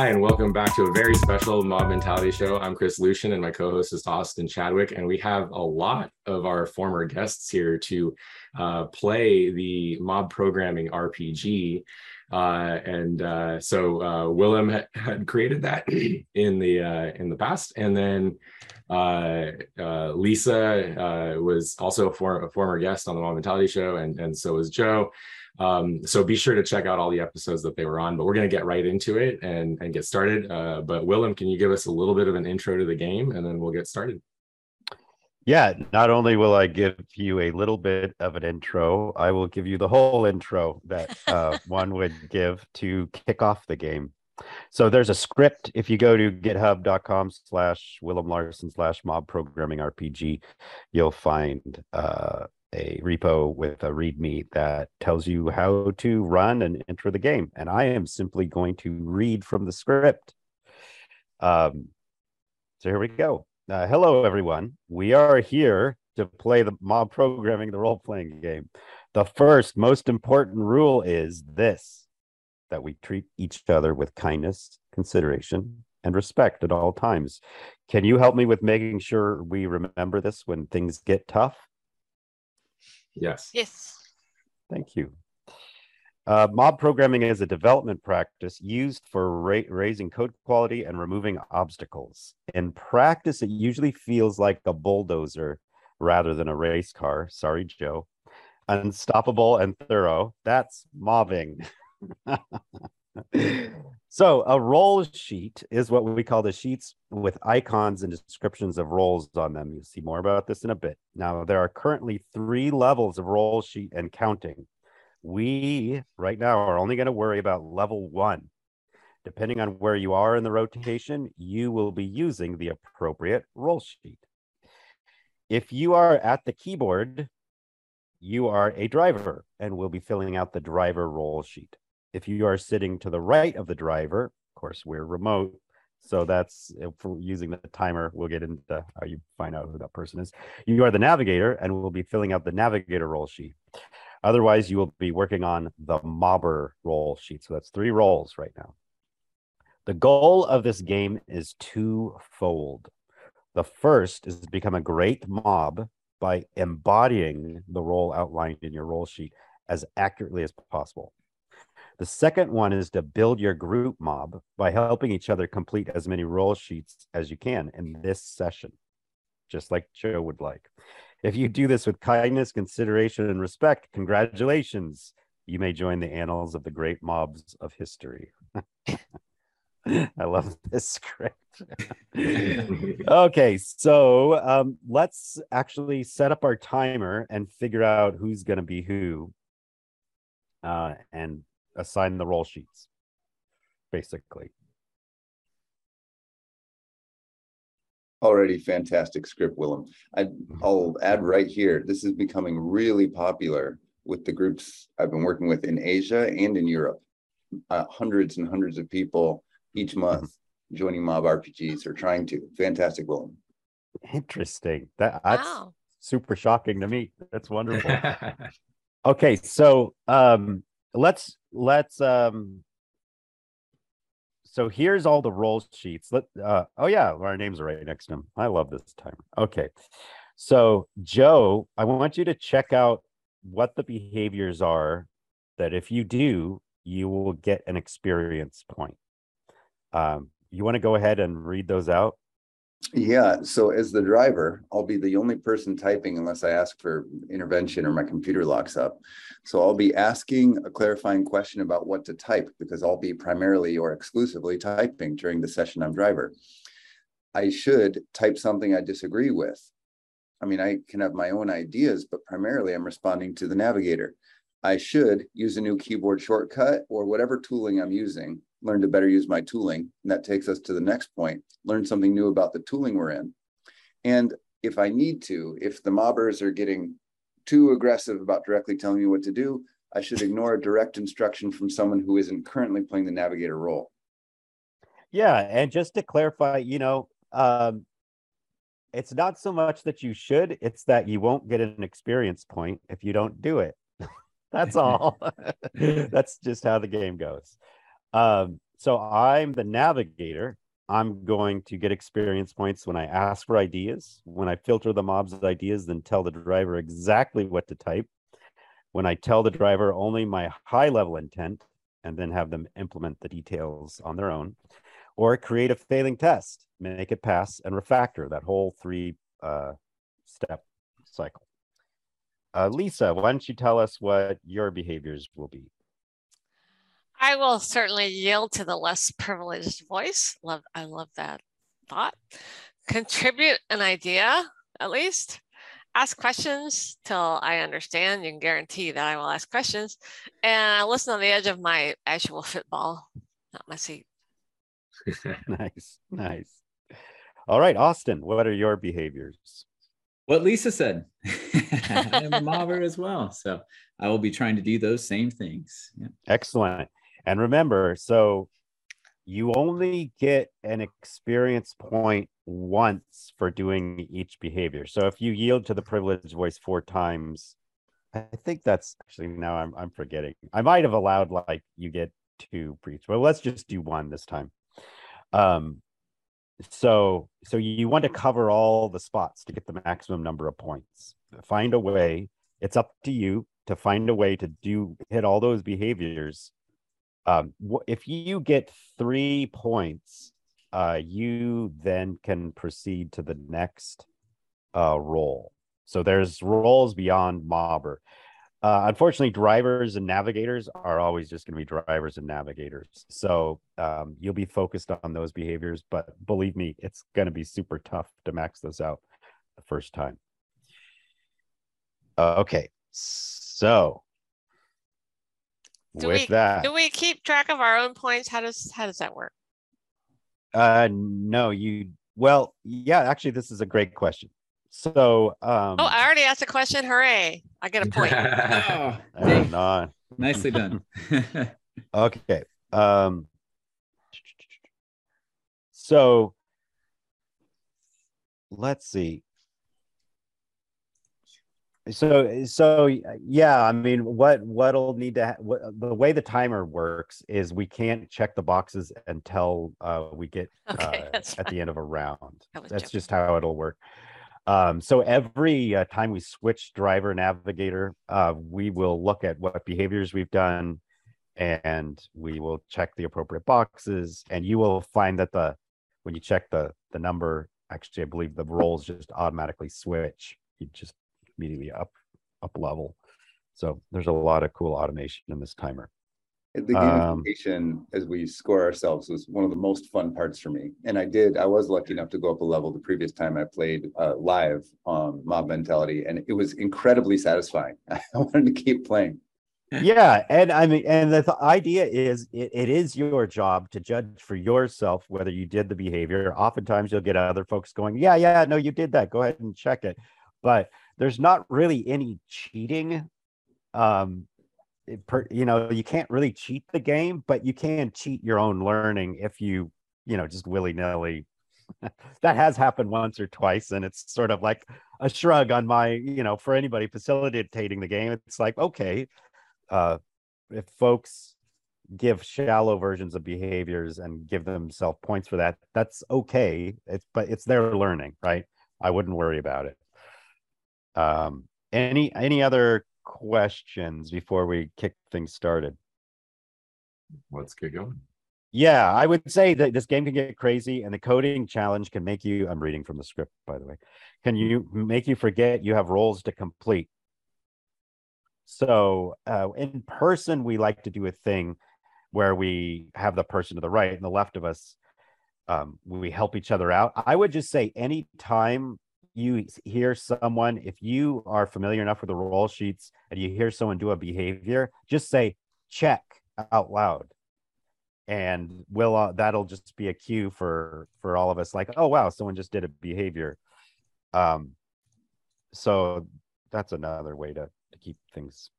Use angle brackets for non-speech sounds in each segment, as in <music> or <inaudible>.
Hi, and welcome back to a very special Mob Mentality Show. I'm Chris Lucian, and my co host is Austin Chadwick. And we have a lot of our former guests here to uh, play the mob programming RPG. Uh, and uh, so uh, Willem had, had, created that <clears throat> in the uh, in the past, and then uh, Lisa was also a, for, a, former guest on the Mob Mentality Show, and and so was Joe. Um, so be sure to check out all the episodes that they were on, but we're going to get right into it and, and get started. Uh, but Willem, can you give us a little bit of an intro to the game and then we'll get started? Yeah, not only will I give you a little bit of an intro, I will give you the whole intro that uh, <laughs> one would give to kick off the game. So there's a script. If you go to github.com slash Willem Larsen slash mob programming RPG, you'll find uh, a repo with a README that tells you how to run and enter the game. And I am simply going to read from the script. Um, so here we go. Uh, hello, everyone. We are here to play the mob programming, the role playing game. The first most important rule is this that we treat each other with kindness, consideration, and respect at all times. Can you help me with making sure we remember this when things get tough? Yes. Yes. Thank you. Uh, mob programming is a development practice used for ra- raising code quality and removing obstacles. In practice, it usually feels like a bulldozer rather than a race car. Sorry, Joe. Unstoppable and thorough. That's mobbing. <laughs> <laughs> So a role sheet is what we call the sheets with icons and descriptions of roles on them. You'll see more about this in a bit. Now, there are currently three levels of role sheet and counting. We right now are only going to worry about level one. Depending on where you are in the rotation, you will be using the appropriate role sheet. If you are at the keyboard, you are a driver and will be filling out the driver role sheet. If you are sitting to the right of the driver, of course, we're remote. So that's uh, if we're using the timer. We'll get into how you find out who that person is. You are the navigator and we'll be filling out the navigator role sheet. Otherwise, you will be working on the mobber role sheet. So that's three roles right now. The goal of this game is twofold. The first is to become a great mob by embodying the role outlined in your role sheet as accurately as possible. The second one is to build your group mob by helping each other complete as many role sheets as you can in this session, just like Joe would like. If you do this with kindness, consideration, and respect, congratulations. You may join the annals of the great mobs of history. <laughs> I love this script. <laughs> okay, so um, let's actually set up our timer and figure out who's going to be who. Uh, and assign the role sheets, basically. Already fantastic script, Willem. I, will add right here, this is becoming really popular with the groups I've been working with in Asia and in Europe. Uh, hundreds and hundreds of people each month mm-hmm. joining Mob RPGs or trying to. Fantastic, Willem. Interesting. That, that's wow. super shocking to me. That's wonderful. <laughs> okay, so um, let's let's um so here's all the role sheets. Let uh oh yeah our names are right next to them i love this timer. Okay. So joe i want you to check out what the behaviors are that if you do you will get an experience point. Um you want to go ahead and read those out yeah. So as the driver, I'll be the only person typing unless I ask for intervention or my computer locks up. So I'll be asking a clarifying question about what to type because I'll be primarily or exclusively typing during the session I'm driver. I should type something I disagree with. I mean, I can have my own ideas, but primarily I'm responding to the navigator. I should use a new keyboard shortcut or whatever tooling I'm using learn to better use my tooling. And that takes us to the next point learn something new about the tooling we're in. And if I need to, if the mobbers are getting too aggressive about directly telling me what to do, I should ignore a direct instruction from someone who isn't currently playing the navigator role. Yeah. And just to clarify, you know, um, it's not so much that you should, it's that you won't get an experience point if you don't do it. <laughs> That's all. <laughs> That's just how the game goes. Um, so I'm the navigator. I'm going to get experience points when I ask for ideas, when I filter the mob's ideas, then tell the driver exactly what to type, when I tell the driver only my high level intent, and then have them implement the details on their own, or create a failing test, make it pass, and refactor that whole three uh, step cycle. Uh, Lisa, why don't you tell us what your behaviors will be? I will certainly yield to the less privileged voice. Love, I love that thought. Contribute an idea, at least. Ask questions till I understand. You can guarantee that I will ask questions. And I listen on the edge of my actual football, not my seat. <laughs> nice, nice. All right, Austin, what are your behaviors? What Lisa said. <laughs> I am a <laughs> mobber as well. So I will be trying to do those same things. Yeah. Excellent. And remember, so you only get an experience point once for doing each behavior. So if you yield to the privileged voice four times, I think that's actually now I'm I'm forgetting. I might have allowed like you get two preach, but let's just do one this time. Um so so you want to cover all the spots to get the maximum number of points. Find a way. It's up to you to find a way to do hit all those behaviors um, if you get three points, uh, you then can proceed to the next uh, role. So there's roles beyond mobber. Uh, unfortunately, drivers and navigators are always just going to be drivers and navigators. So um, you'll be focused on those behaviors, but believe me, it's going to be super tough to max those out the first time. Uh, okay, so do with we, that. Do we keep track of our own points? How does how does that work? Uh no, you well, yeah, actually this is a great question. So um Oh, I already asked a question. Hooray. I get a <laughs> point. oh, no. nicely done. <laughs> okay. Um so let's see so so yeah i mean what what'll need to ha- what, the way the timer works is we can't check the boxes until uh, we get <laughs> Okay, uh, at the end of a round. That's joking. just how it'll work. Um, so every uh, time we switch driver navigator uh, we will look at what behaviors we've done and we will check the appropriate boxes and you will find that the when you check the the number actually i believe the roles just automatically switch. You just immediately up up level. So there's a lot of cool automation in this timer. The Um, gamification as we score ourselves was one of the most fun parts for me. And I did, I was lucky enough to go up a level the previous time I played uh, live on Mob Mentality, and it was incredibly satisfying. <laughs> I wanted to keep playing. yeah, and I mean, and the th- idea is it, it is your job to judge for yourself whether you did the behavior. Oftentimes, you'll get other folks going, "Yeah, yeah, no, you did that. Go ahead and check it." But there's not really any cheating. Um, per, you know, you can't really cheat the game, but you can cheat your own learning if you, you know, just willy nilly. <laughs> that has happened once or twice, and it's sort of like a shrug on my, you know, for anybody facilitating the game. It's like, okay, uh, if folks give shallow versions of behaviors and give themselves points for that, that's okay. It's but it's their learning, right? I wouldn't worry about it. Um, any any other questions before we kick things started? Let's get going. Yeah, I would say that this game can get crazy, and the coding challenge can make you. I'm reading from the script, by the way. Can you make you forget you have roles to complete? So uh, in person, we like to do a thing where we have the person to the right and the left of us. Um, we help each other out. I would just say anytime you hear someone, if you are familiar enough with the role sheets and you hear someone do a behavior, just say check out loud. And will uh, that'll just be a cue for for all of us like oh wow someone just did a behavior. Um so that's another way to to keep things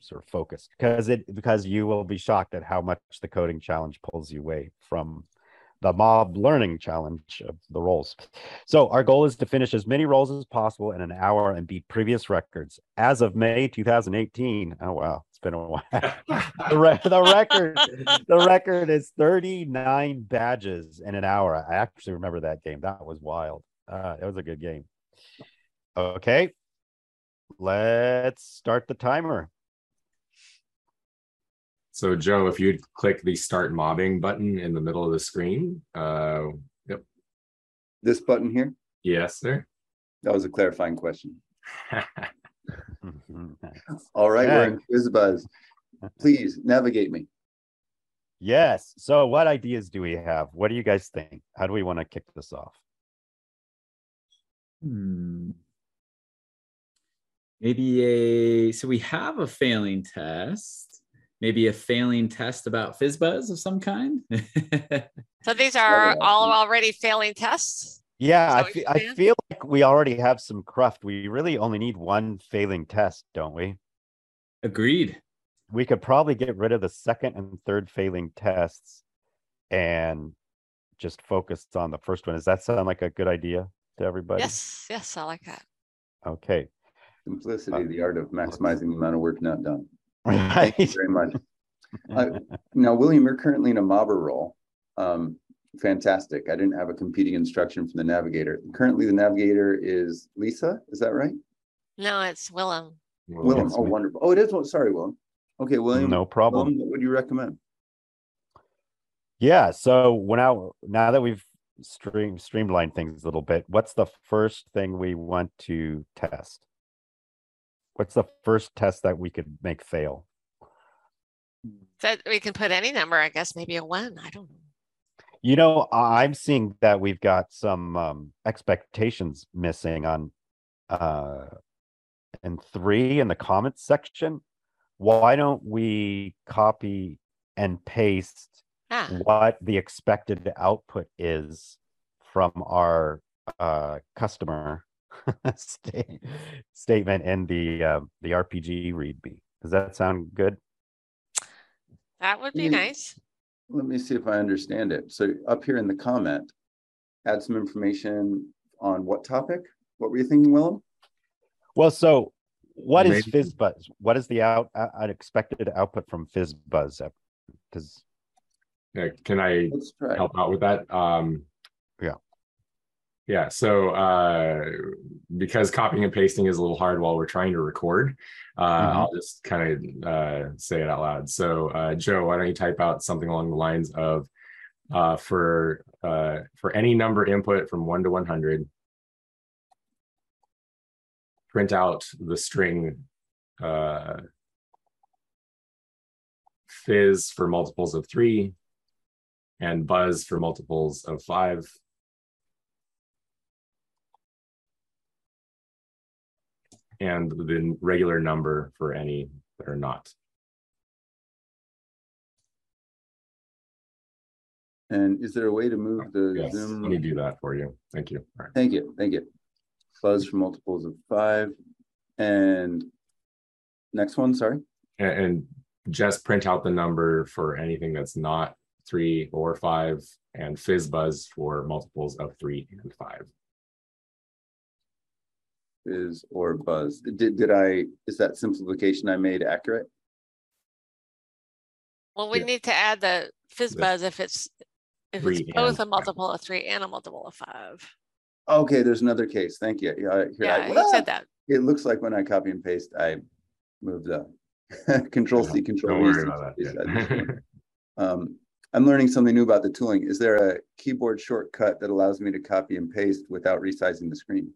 sort of focused because it because you will be shocked at how much the coding challenge pulls you away from the mob learning challenge of the roles so our goal is to finish as many roles as possible in an hour and beat previous records as of may 2018 oh wow it's been a while. <laughs> the, re- the record, the record is 39 badges in an hour. I actually remember that game. That was wild. Uh, it was a good game. Okay, let's start the timer. So Joe, if you'd click the start mobbing button in the middle of the screen. Uh, yep. This button here, Yes, sir. that was a clarifying question. <laughs> All right, we're in Quiz Please navigate me. yes. So, what ideas do we have? What do you guys think? How do we want to kick this off? Hmm. Maybe a so we have a failing test. Maybe a failing test about FizzBuzz of some kind. <laughs> So these are all already failing tests. Yeah, Is I, fe- I feel like we already have some cruft. We really only need one failing test, don't we? Agreed. We could probably get rid of the second and third failing tests and just focus on the first one. Does that sound like a good idea to everybody? Yes, yes, I like that. Okay. Simplicity, uh, the art of maximizing the amount of work not done. <laughs> Thank you Right. very much. Uh, <laughs> Now, William, you're currently in a mobber role. Um, fantastic. I didn't have a competing instruction from the navigator. Currently, the navigator is Lisa. Is that right? No, it's Willem. Willem. yes, Oh, ma'am. wonderful. Oh, it is. one- Sorry, Willem. Okay, William. No problem. Willem, what would you recommend? Yeah. So when now now that we've stream streamlined things a little bit, what's the first thing we want to test? What's the first test that we could make fail? That we can put any number, I guess, maybe a one. I don't know. You know, I'm seeing that we've got some um, expectations missing on uh and three in the comments section. Why don't we copy and paste Ah, what the expected output is from our uh, customer <laughs> sta- statement in the uh, the RPG readme. Does that sound good? that would be nice. Let me see if I understand it. So up here in the comment, add some information on what topic? What were you thinking, Willem? Well, so what is Maybe- FizzBuzz? What is the out uh, unexpected output from FizzBuzz? Because Yeah, can I help out with that? Um, Yeah. Yeah. So uh, because copying and pasting is a little hard while we're trying to record, uh, Mhm. I'll just kind of uh, say it out loud. So uh, Joe, why don't you type out something along the lines of uh, for uh, for any number input from one to one hundred, print out the string uh, fizz for multiples of three and buzz for multiples of five. And the regular number for any that are not. And is there a way to move the Yes, Zoom? let me do that for you. Thank you. All right. Thank you, thank you. Buzz for multiples of five. And next one, sorry. And, and just print out the number for anything that's not three or five and fizz buzz for multiples of three and five. Is or buzz. Did, did I, is that simplification I made accurate? Well, we Yeah. need to add the fizz buzz if it's if Three it's both and a multiple of three and a multiple of five. Okay, there's another case. Thank you. Yeah, I- here I- Yeah, he said that. It looks like when I copy and paste, I moved the <laughs> control C, control Don't V. worry about C, that. <laughs> Um, I'm learning something new about the tooling. Is there a keyboard shortcut that allows me to copy and paste without resizing the screen?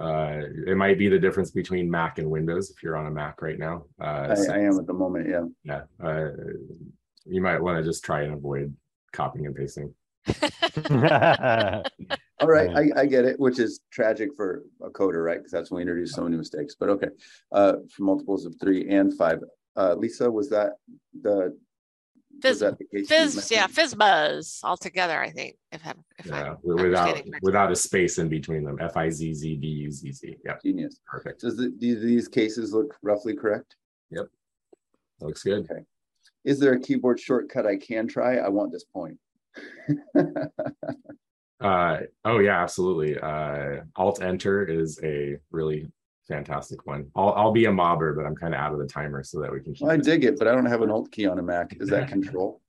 Uh, it might be the difference between Mac and Windows if you're on a Mac right now. Uh, I, so- I am at the moment, yeah. Yeah, uh, you might want to just try and avoid copying and pasting. <laughs> <laughs> All right, I, I get it, which is tragic for a coder, right? Because that's when we introduce so many mistakes, but okay. Uh, for multiples of three and five. Uh, Lisa, was that the? Was Fizz, that the case fizz, yeah, mentioned? fizz buzz altogether. I think if I'm if Yeah, I'm without without a space in between them. F I Z Z B U Z Z. Yeah, Genius. perfect. Does the, do these cases look roughly correct? Yep. Looks good. Okay. Is there a keyboard shortcut I can try? I want this point. <laughs> Uh, oh yeah, absolutely. Uh, Alt Enter is a really fantastic one. I'll I'll be a mobber, but I'm kind of out of the timer so that we can keep Well, I dig it, but I don't have an alt key on a Mac. Is that <laughs> control?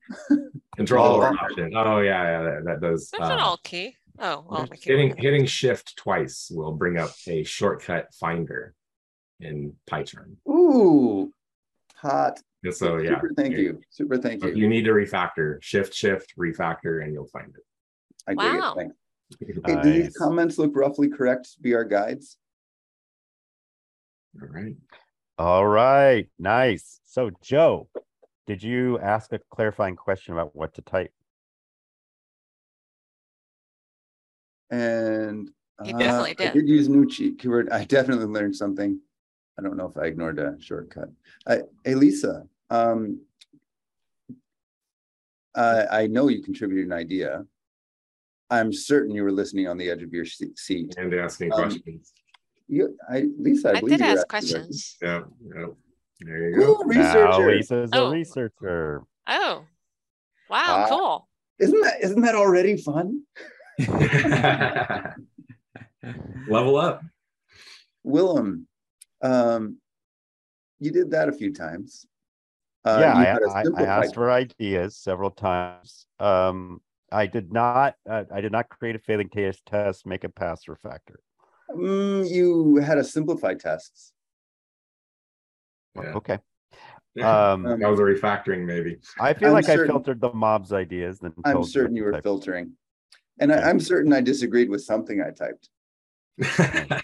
control Oh. option. Oh yeah, yeah, that, that does. There's an uh, alt key. Oh, well, Just hitting keyboard. hitting shift twice will bring up a shortcut finder in PyCharm. Ooh, hot. And so yeah, Super thank you. Super thank if you. you need to refactor, shift shift refactor, and you'll find it. I dig Wow. it. Thanks. <laughs> Hey, do these comments look roughly correct to be our guides? All right. All right, nice. So, Joe, did you ask a clarifying question about what to type? And He uh, definitely I did. did use new cheat keyword. I definitely learned something. I don't know if I ignored a shortcut. I, hey, Lisa, um, I, I know you contributed an idea. I'm certain you were listening on the edge of your seat. And asking Um, questions. You, I, Lisa, I, I believe did you were ask questions. Yeah. yeah. There you go. Ooh, Now researcher. Lisa's Oh. a researcher. Oh, wow, Ah. cool. Isn't that isn't that already fun? <laughs> Level up. Willem, um, you did that a few times. Uh, yeah, you I, had a I, I simplified- asked for ideas several times. Um, I did not. Uh, I did not create a failing case test. Make it pass or factor. Mm, you had a simplified tests. Yeah. Okay. Yeah. Um, that was a refactoring, maybe. I feel I'm like I filtered the mob's ideas. Then I'm certain you were to type. filtering. And I, I'm certain I disagreed with something I typed. <laughs>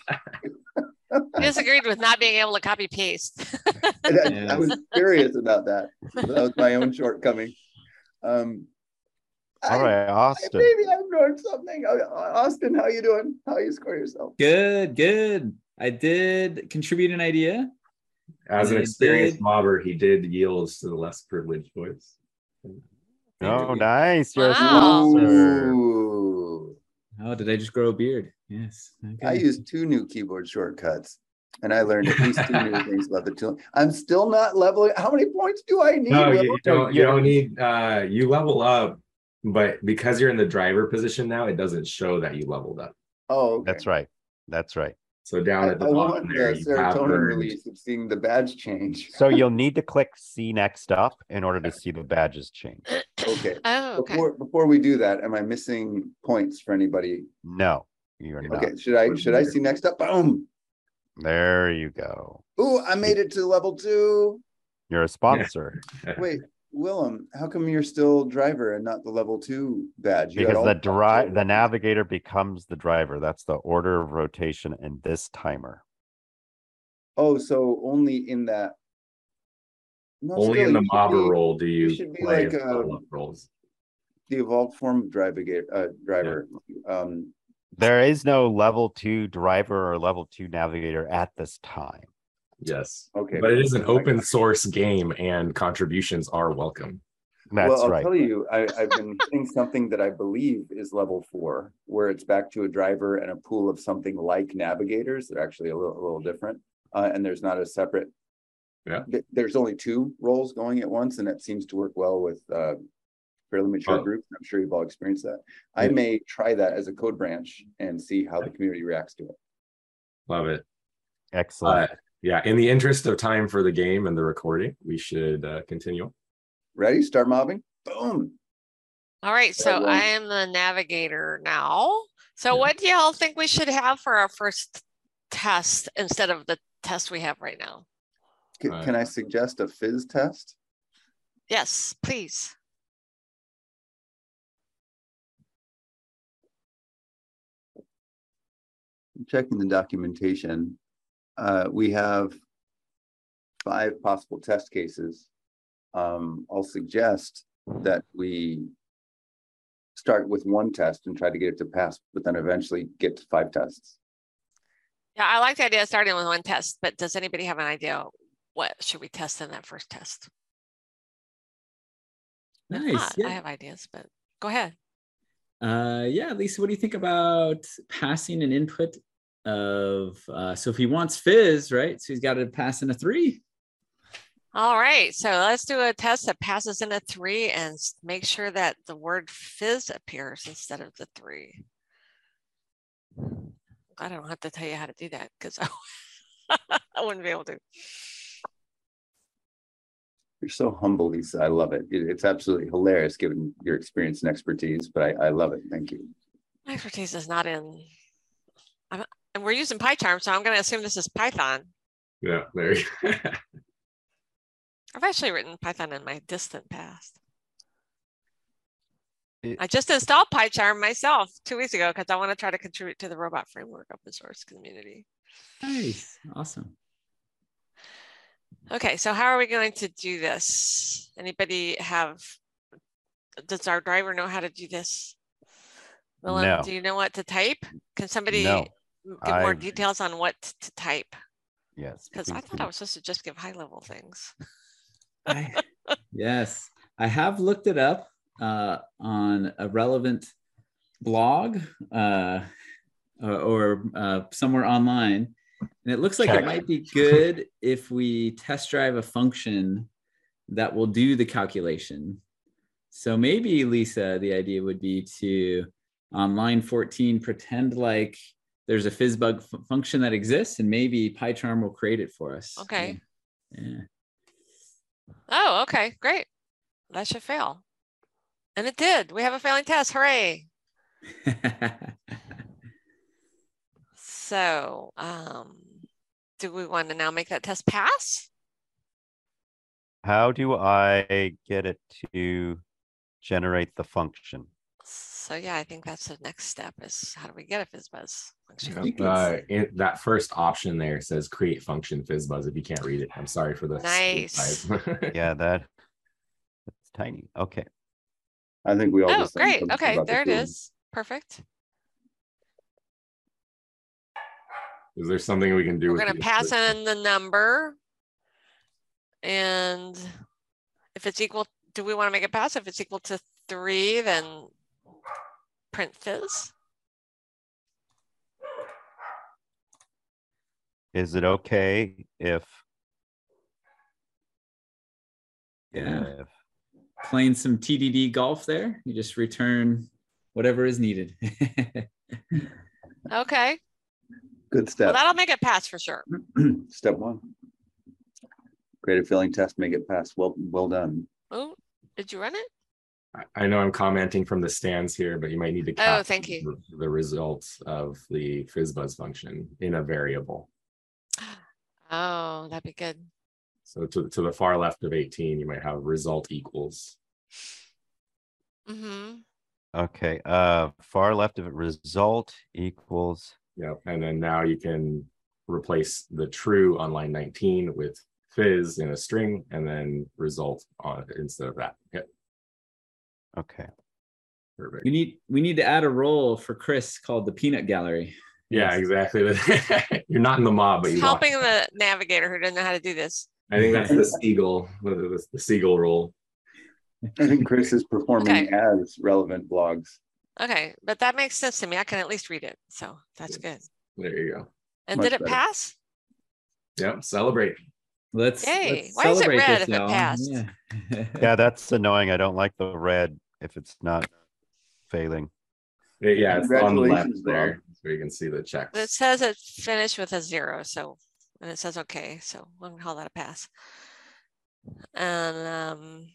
<laughs> Disagreed with not being able to copy paste. <laughs> I, I was curious about that. That was my own shortcoming. Um, All I- right, <laughs> I- Austin. Maybe I ignored something. Uh, Austin, how you doing? How you score yourself? Good, good. I did contribute an idea. As an experienced did. mobber, he did yield to the less privileged voice. Oh, nice. You're Wow. a Oh, did I just grow a beard? Yes. I used two new keyboard shortcuts and I learned at least two new things about the tool. I'm still not leveling. How many points do I need? No, you, you don't. You don't need. Uh, you level up, but because you're in the driver position now, it doesn't show that you leveled up. Oh, okay. That's right. That's right. So I, down at the I bottom want there, the you have serotonin earned. release of seeing the badge change. So you'll need to click see next up in order to see the badges change. <coughs> Okay. Oh, okay. Before before we do that, am I missing points for anybody? No, you're not. Okay, should I should I see next up? Boom. There you go. Ooh, I made it to level two. You're a sponsor Wait, Willem, how come you're still driver and not the level two badge? You because the drive the navigator becomes the driver. That's the order of rotation in this timer. Oh, so only in that. No, Only still, in the you mobber be role do you, should be play like, the uh, roles. The evolved form of driver, uh, driver. Um, There is no level two driver or level two navigator at this time. Yes, okay. but it is an open source game, and contributions are welcome. That's well, I'll right. tell you, I, I've been hitting something that I believe is level four, where it's back to a driver and a pool of something like navigators. They're actually a little, a little different. Uh, and there's not a separate. Yeah. th- There's only two roles going at once, and that seems to work well with uh, fairly mature Oh. groups. I'm sure you've all experienced that. I may try that as a code branch and see how the community reacts to it. Love it. Excellent. Uh, yeah, in the interest of time for the game and the recording, we should uh, continue. Ready? Start mobbing. Boom. All right, so Everyone- I am the navigator now. So Yeah. what do y'all think we should have for our first test instead of the test we have right now? Can, Right. can I suggest a fizz test? Yes, please. checking the documentation, uh, we have five possible test cases. Um, I'll suggest that we start with one test and try to get it to pass, but then eventually get to five tests. Yeah, I like the idea of starting with one test, but does anybody have an idea what should we test in that first test? Nice. not, I have ideas, but go ahead. Uh, yeah, Lisa, what do you think about passing an input of uh, so if he wants fizz, right? So he's got to pass in a three. All right, so let's do a test that passes in a three and make sure that the word fizz appears instead of the three. I don't have to tell you how to do that because <laughs> I wouldn't be able to. You're so humble, Lisa. I love it. It- It's absolutely hilarious given your experience and expertise, but I, I love it. Thank you. My expertise is not in. I'm, and we're using PyCharm, so I'm going to assume this is Python. Yeah, there you go. <laughs> I've actually written Python in my distant past. It- I just installed PyCharm myself two weeks ago because I want to try to contribute to the robot framework open source community. Nice. Awesome. Okay, so how are we going to do this? Anybody have, does our driver know how to do this? Willem, No. do you know what to type? Can somebody No, m- give more I- details on what to type? yes. Because I thought do. I was supposed to just give high level things. <laughs> I, yes, I have looked it up uh, on a relevant blog uh, or, or uh, somewhere online, and it looks like Check. it might be good <laughs> if we test drive a function that will do the calculation. So maybe Lisa, the idea would be to on line 14 pretend like there's a fizzbuzz f- function that exists, and maybe PyCharm will create it for us. Okay. Yeah. Oh, okay, great. That should fail. And it did. We have a failing test. Hooray. <laughs> So, um, do we want to now make that test pass? How do I get it to generate the function? So yeah, I think that's the next step is how do we get a FizzBuzz function? I think Uh, it's- in, that first option there says create function fizzbuzz. If you can't read it, I'm sorry for the Nice. <laughs> Yeah, that it's tiny. Okay. I think we all Oh, just great. Okay, about the there it tool. is. Perfect. Is there something we can do? We're gonna pass assistant? in the number. And if it's equal, do we want to make it pass? If it's equal to three, then print fizz. Is it okay if Yeah. if Playing some TDD golf there. You just return whatever is needed. <laughs> Okay, Good well, step. that'll make it pass for sure. <clears throat> Step one. Create a filling test, make it pass. Well, well done. Oh, did you run it? I- I know I'm commenting from the stands here, but you might need to. Oh, capture thank you. The the results of the fizzbuzz function in a variable. Oh, that'd be good. So to, to the far left of 18, you might have result equals. Mm-hmm. okay, uh far left of it result equals Yep. And then now you can replace the true on line 19 with fizz in a string and then result on instead of that. Yep. Okay. Perfect. we need we need to add a role for Chris called the peanut gallery. Yeah, Yes. exactly. <laughs> You're not in the mob, but you watch. Helping the navigator who doesn't know how to do this. I think that's <laughs> the seagull, the, the, the seagull role. I think Chris is performing Okay. as relevant blogs. Okay, but that makes sense to me. I can at least read it, so that's good. There you go. And Much did it better. pass? Yep. Celebrate. Let's, Yay. let's Why is it celebrate red this, if it y'all. passed? Yeah. <laughs> Yeah, that's annoying. I don't like the red if it's not failing. Yeah, it's on the left Congratulations, there, Rob. so you can see the check. It says it finished with a zero, so, and it says okay, so we'll call that a pass. And, um,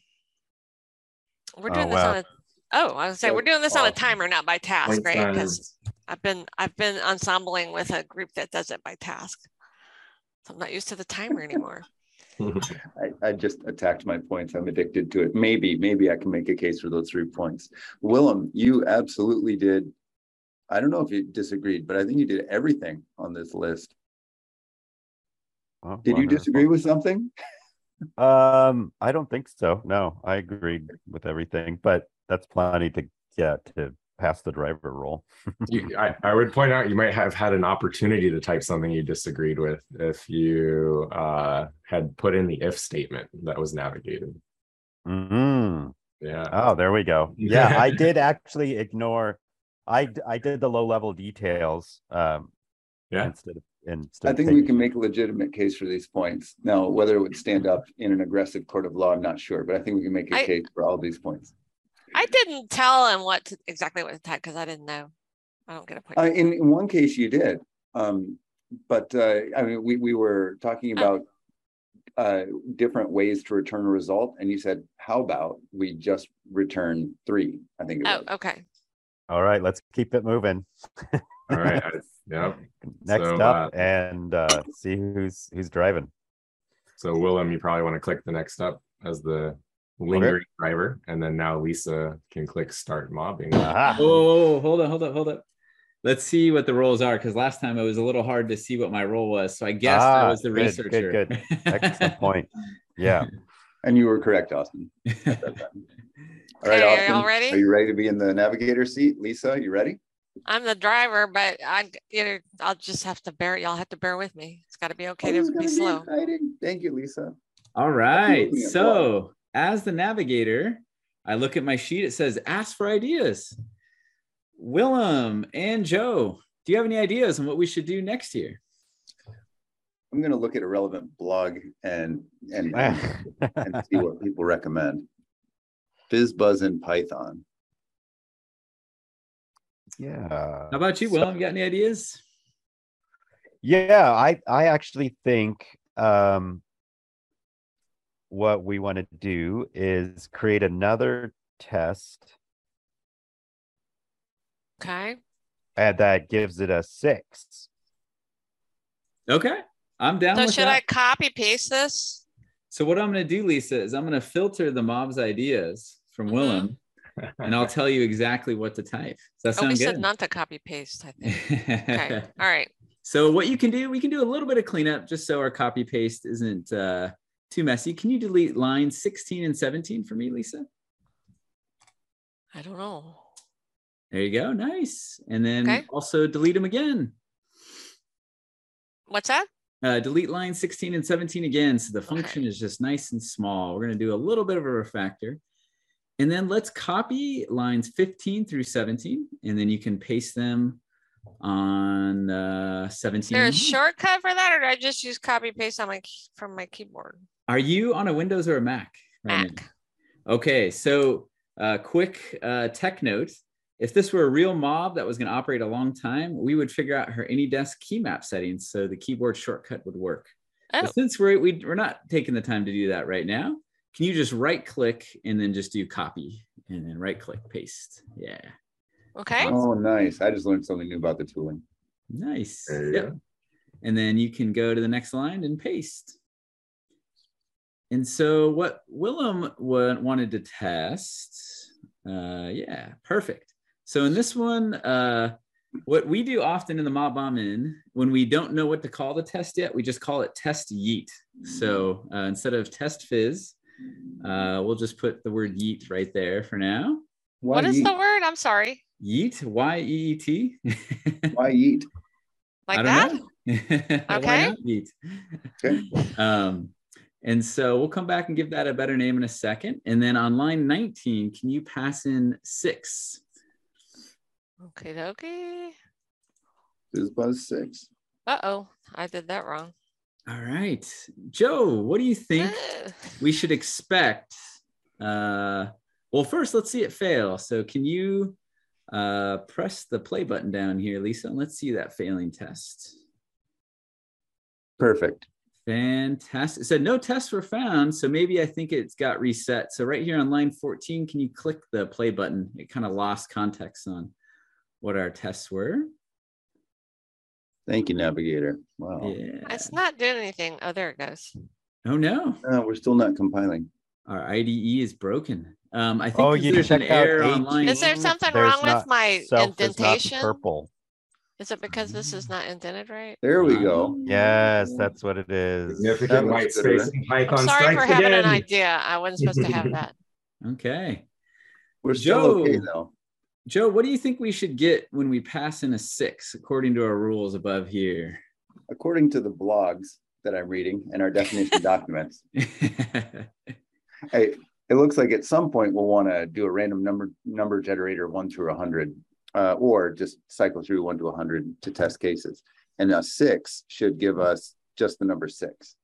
we're Oh, doing this on a, oh, I was saying, we're doing this on a timer, not by task, Points right? on- Because I've been, I've been ensembling with a group that does it by task. So I'm not used to the timer anymore. <laughs> I, I just attacked my points. I'm addicted to it. Maybe, maybe I can make a case for those three points. Willem, you absolutely did. I don't know if you disagreed, but I think you did everything on this list. Oh, Did you disagree with something? Um, I don't think so. No, I agreed with everything, but that's plenty to get to pass the driver role. You- <laughs> I, I would point out you might have had an opportunity to type something you disagreed with if you uh, had put in the if statement that was navigated. hmm Yeah. Oh, there we go. Yeah, I <laughs> did actually ignore. I I did the low level details. Um, Yeah. Instead of instead. I of think we can make a legitimate case for these points. Now, whether it would stand up in an aggressive court of law, I'm not sure, but I think we can make a I- case for all these points. I didn't tell him what to, exactly what to type because I didn't know. I don't get a point. Uh, in, in one case you did. Um, but uh, I mean, we, we were talking Uh. about uh, different ways to return a result. And you said, how about we just return three? I think it Oh, was. okay. All right, let's keep it moving. All right. I- <laughs> Yep. Next So, up, uh, and uh, see who's who's driving. So Willem, you probably want to click the next up as the lingering driver, and then now Lisa can click start mobbing. Aha. Oh, hold on, hold up, hold up. Let's see what the roles are because last time it was a little hard to see what my role was. So I guessed I Ah, was the good, good, researcher. good. Excellent point. <laughs> Yeah. And you were correct, Austin. <laughs> All right, Okay, are y'all Austin, ready? Are you ready to be in the navigator seat? Lisa, you ready? I'm the driver, but I, you know, I'll just have to bear, y'all have to bear with me. It's gotta be okay Oh, to is gonna be slow. exciting. Thank you, Lisa. All right. looking at So as the navigator, I look at my sheet. It says ask for ideas. Willem and Joe, do you have any ideas on what we should do next year? I'm gonna look at a relevant blog and, and, and <laughs> and see what people recommend. FizzBuzz in Python. yeah. How about you, So- Willem? You got any ideas? Yeah, I I actually think um what we want to do is create another test Okay, and that gives it a six. Okay. I'm down so with should that. I copy paste this? So what I'm going to do, Lisa, is I'm going to filter the mob's ideas from Mhm. Willem, <laughs> and I'll tell you exactly what to type. Does that Oh, we sound said not to copy paste, I think. Okay, <laughs> all right. so what you can do, we can do a little bit of cleanup just so our copy paste isn't uh, too messy. Can you delete lines 16 and 17 for me, Lisa? I don't know. There you go. Nice. And then Okay. also delete them again. What's that? Uh, delete line 16 and 17 again. So the Okay. function is just nice and small. We're going to do a little bit of a refactor. And then let's copy lines 15 through 17, and then you can paste them on uh, 17. Is there a shortcut for that, or do I just use copy paste on my from my keyboard? Are you on a Windows or a Mac? right now? Mac. Okay, so uh, quick uh, tech note. If this were a real mob that was going to operate a long time, we would figure out her AnyDesk key map settings so the keyboard shortcut would work. Oh, But since we're we, we're not taking the time to do that right now, can you just right click and then just do copy and then right click paste? Yeah, okay. Oh, nice. I just learned something new about the tooling. nice. There you Yep. go. And then you can go to the next line and paste. And so what Willem wa- wanted to test, uh, yeah, perfect. So in this one, uh, what we do often in the mob bomb in when we don't know what to call the test yet, we just call it test yeet. So uh, instead of test fizz, uh, we'll just put the word yeet right there for now. What is eat? the word? I'm sorry. Yeet, Y E E T. <laughs> Why yeet? Like that? that? <laughs> Why Okay. not yeet? Okay. Um, and so we'll come back and give that a better name in a second. And then on line 19, can you pass in six? Okay, okay. FizzBuzz six. Uh oh, I did that wrong. All right. Joe, what do you think we should expect? Uh, well, first, let's see it fail. So can you uh, press the play button down here, Lisa? And let's see that failing test. Perfect. Fantastic. It said no tests were found. So maybe I think it's got reset. So right here on line 14, can you click the play button? It kind of lost context on what our tests were. Thank you, Navigator. Wow. Yeah. It's not doing anything. Oh, there it goes. Oh no, No, we're still not compiling. our IDE is broken. Um, I think Oh, 'cause you there's an error online. Is there something There's wrong with not- my Self is not indentation? purple. Is it because this is not indented right? There we go. Yes, that's what it is. Significant That white looks good, space in I'm Python sorry for strikes having an again. idea. I wasn't supposed to have <laughs> that. Okay. We're still okay Joe. though. Joe, what do you think we should get when we pass in a six according to our rules above here? According to the blogs that I'm reading and our definition <laughs> documents, <laughs> hey, it looks like at some point we'll want to do a random number number generator one through a hundred, uh, or just cycle through one to a hundred to test cases. And a six should give us just the number six.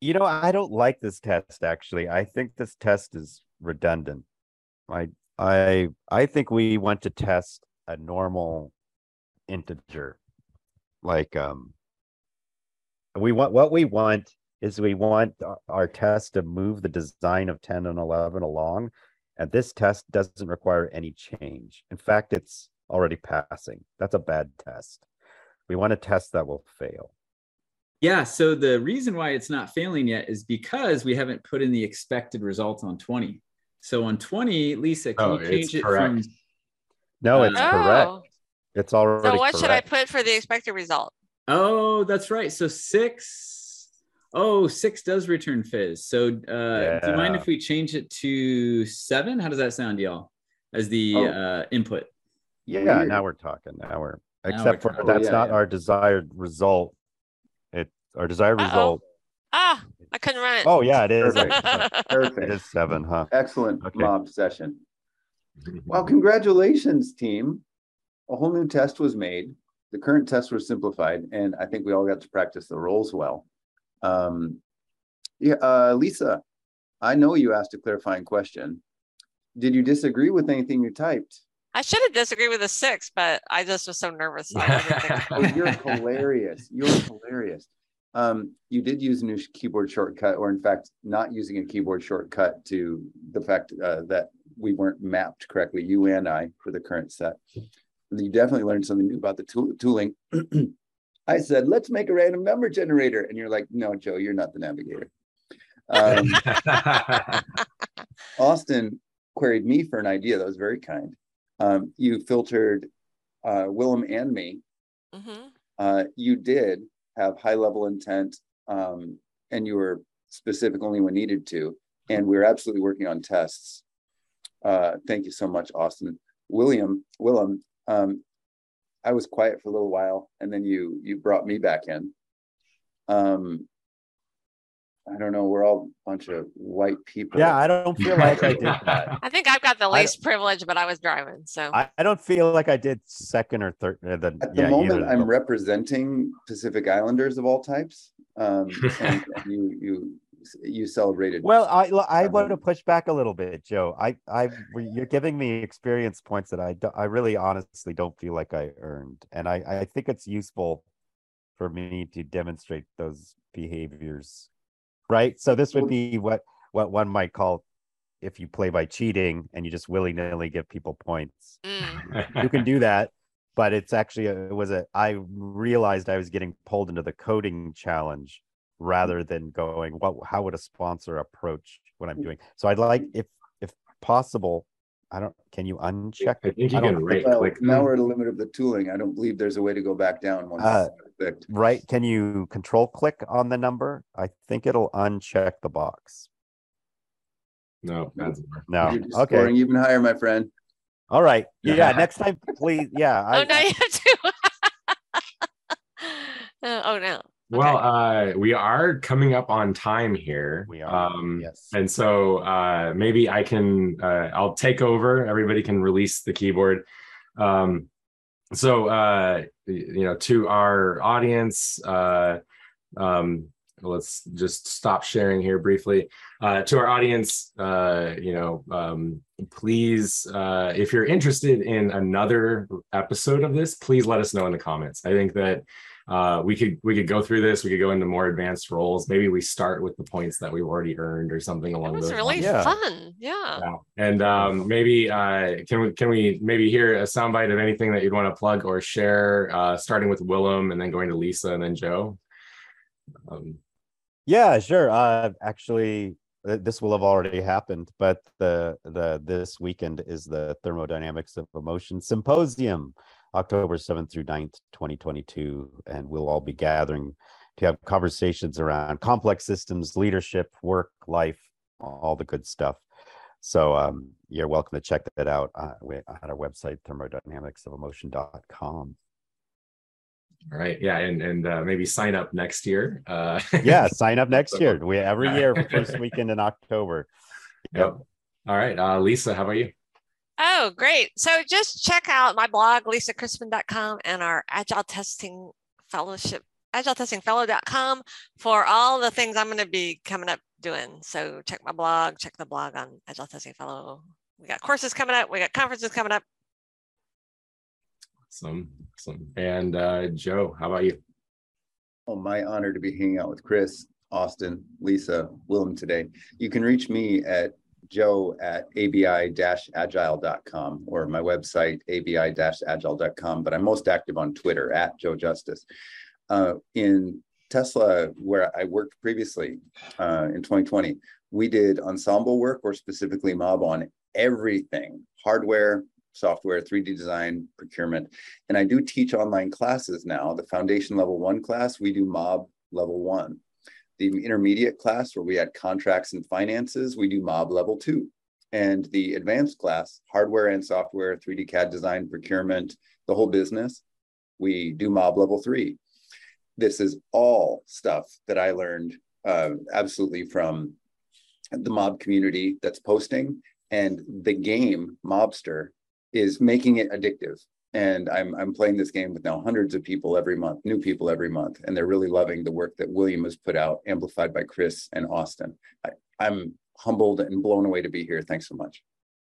You know, I don't like this test actually. I think this test is redundant. I I I think we want to test a normal integer. Like um we want what we want is we want our test to move the design of 10 and 11 along. And this test doesn't require any change. In fact, it's already passing. That's a bad test. We want a test that will fail. Yeah. So the reason why it's not failing yet is because we haven't put in the expected results on 20. So on 20, Lisa, can Oh, you change it from correct. No, Uh, it's correct. Oh, It's already so what should I put for the expected result? Oh, that's right. So six. Oh, six does return fizz. So uh, do you mind if we change it to seven? How does that sound, y'all? As the Oh. uh, input. Yeah, Weird. now we're talking. Now we're we're except for talking. that's Yeah, not yeah. our desired result. It our desired Uh-oh. result. Ah, I couldn't run it. Oh yeah, it is. Perfect. <laughs> it Perfect. is seven, huh? Excellent Okay. mob session. Well, <laughs> congratulations, team. A whole new test was made. The current test was simplified, and I think we all got to practice the roles well. Um, yeah, uh, Lisa, I know you asked a clarifying question. Did you disagree with anything you typed? I should have disagreed with the six, but I just was so nervous. so I didn't think Oh, you're hilarious. You're hilarious. Um, you did use a new keyboard shortcut, or in fact, not using a keyboard shortcut to the fact uh, that we weren't mapped correctly, you and I, for the current set. You definitely learned something new about the tool- tooling. <clears throat> I said, let's make a random number generator. And you're like, no, Joe, you're not the navigator. Um, <laughs> Austin queried me for an idea that was very kind. Um, you filtered uh, Willem and me Mhm. uh, you did have high level intent um, and you were specific only when needed to. And we are absolutely working on tests. Uh, thank you so much, Austin. William, Willem, um, I was quiet for a little while and then you you brought me back in. Um, I don't know, we're all a bunch of white people. Yeah, I don't feel like I did <laughs> that. I think I've got the least privilege, but I was driving. So I, I don't feel like I did second or third. Uh, the, At the yeah, moment, I'm them. representing Pacific Islanders of all types. Um, and, <laughs> and you you you celebrated. Well, I I Um, want to push back a little bit, Joe. I I you're giving me experience points that I do, I really honestly don't feel like I earned, and I I think it's useful for me to demonstrate those behaviors, right? So this would be what what one might call if you play by cheating and you just willy nilly give people points. mm, You can do <laughs> that, but it's actually a, it was a I realized I was getting pulled into the coding challenge rather than going what how would a sponsor approach what I'm doing. So I'd like if if possible, I don't can you uncheck I think you I can right click. now we're at a limit of the tooling. I don't believe there's a way to go back down once Uh, it's clicked. right? Can you control click on the number? I think it'll uncheck the box. No, that's work. No. You're just Okay. scoring even higher, my friend. All right. Yeah, next time please. Yeah. <laughs> I, oh, now you have to. <laughs> Uh, oh, no. Well, uh, we are coming up on time here. We are, Um, yes. And so uh, maybe I can, uh, I'll take over. Everybody can release the keyboard. Um, so, uh, you know, to our audience, uh, um, let's just stop sharing here briefly. Uh, to our audience, uh, you know, um, please, uh, if you're interested in another episode of this, please let us know in the comments. I think that uh, we could we could go through this. We could go into more advanced roles. Maybe we start with the points that we've already earned or something It along was those really lines. Yeah. fun. Yeah. Yeah. And um, maybe uh, can we can we maybe hear a soundbite of anything that you'd want to plug or share, uh, starting with Willem and then going to Lisa and then Joe. Um, Yeah, sure. Uh, actually, this will have already happened, but the the this weekend is the Thermodynamics of Emotion Symposium, October 7th through 9th, 2022, and we'll all be gathering to have conversations around complex systems, leadership, work, life, all the good stuff. So um, you're welcome to check that out uh, we- at our website, thermodynamicsofemotion.com. all right, yeah, and and uh, maybe sign up next year. Uh, <laughs> Yeah, sign up next year. We every <laughs> year first weekend in October. Yep. All right, uh, Lisa, how about you? Oh, great. So just check out my blog, lisacrispin.com, and our Agile Testing Fellowship, agiletestingfellow.com for all the things I'm going to be coming up doing. So check my blog, check the blog on Agile Testing Fellow. We got courses coming up, we got conferences coming up. Awesome, awesome. And uh, Joe, how about you? Oh, my honor to be hanging out with Chris, Austin, Lisa, Willem today. You can reach me at joe at abi-agile.com or my website abi-agile.com, but I'm most active on Twitter at Joe Justice. Uh, in Tesla, where I worked previously uh, in 2020, we did ensemble work or specifically mob on everything, hardware, software, 3D design, procurement. And I do teach online classes now. The foundation level one class, we do mob level one. The intermediate class where we had contracts and finances, we do mob level two. And the advanced class, hardware and software, 3D CAD design, procurement, the whole business, we do mob level three. This is all stuff that I learned uh, absolutely from the mob community that's posting and the game mobster is making it addictive and I'm I'm playing this game with now hundreds of people every month, new people every month, and they're really loving the work that William has put out, amplified by Chris and Austin. I, I'm humbled and blown away to be here. Thanks so much.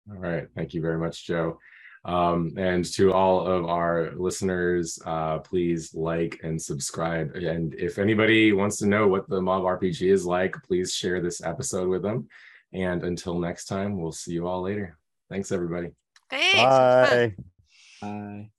All right, thank you very much, Joe. Um, and to all of our listeners, uh, please like and subscribe. And if anybody wants to know what the Mob RPG is like, please share this episode with them. And until next time, we'll see you all later. Thanks, everybody. Thanks. Bye. Bye.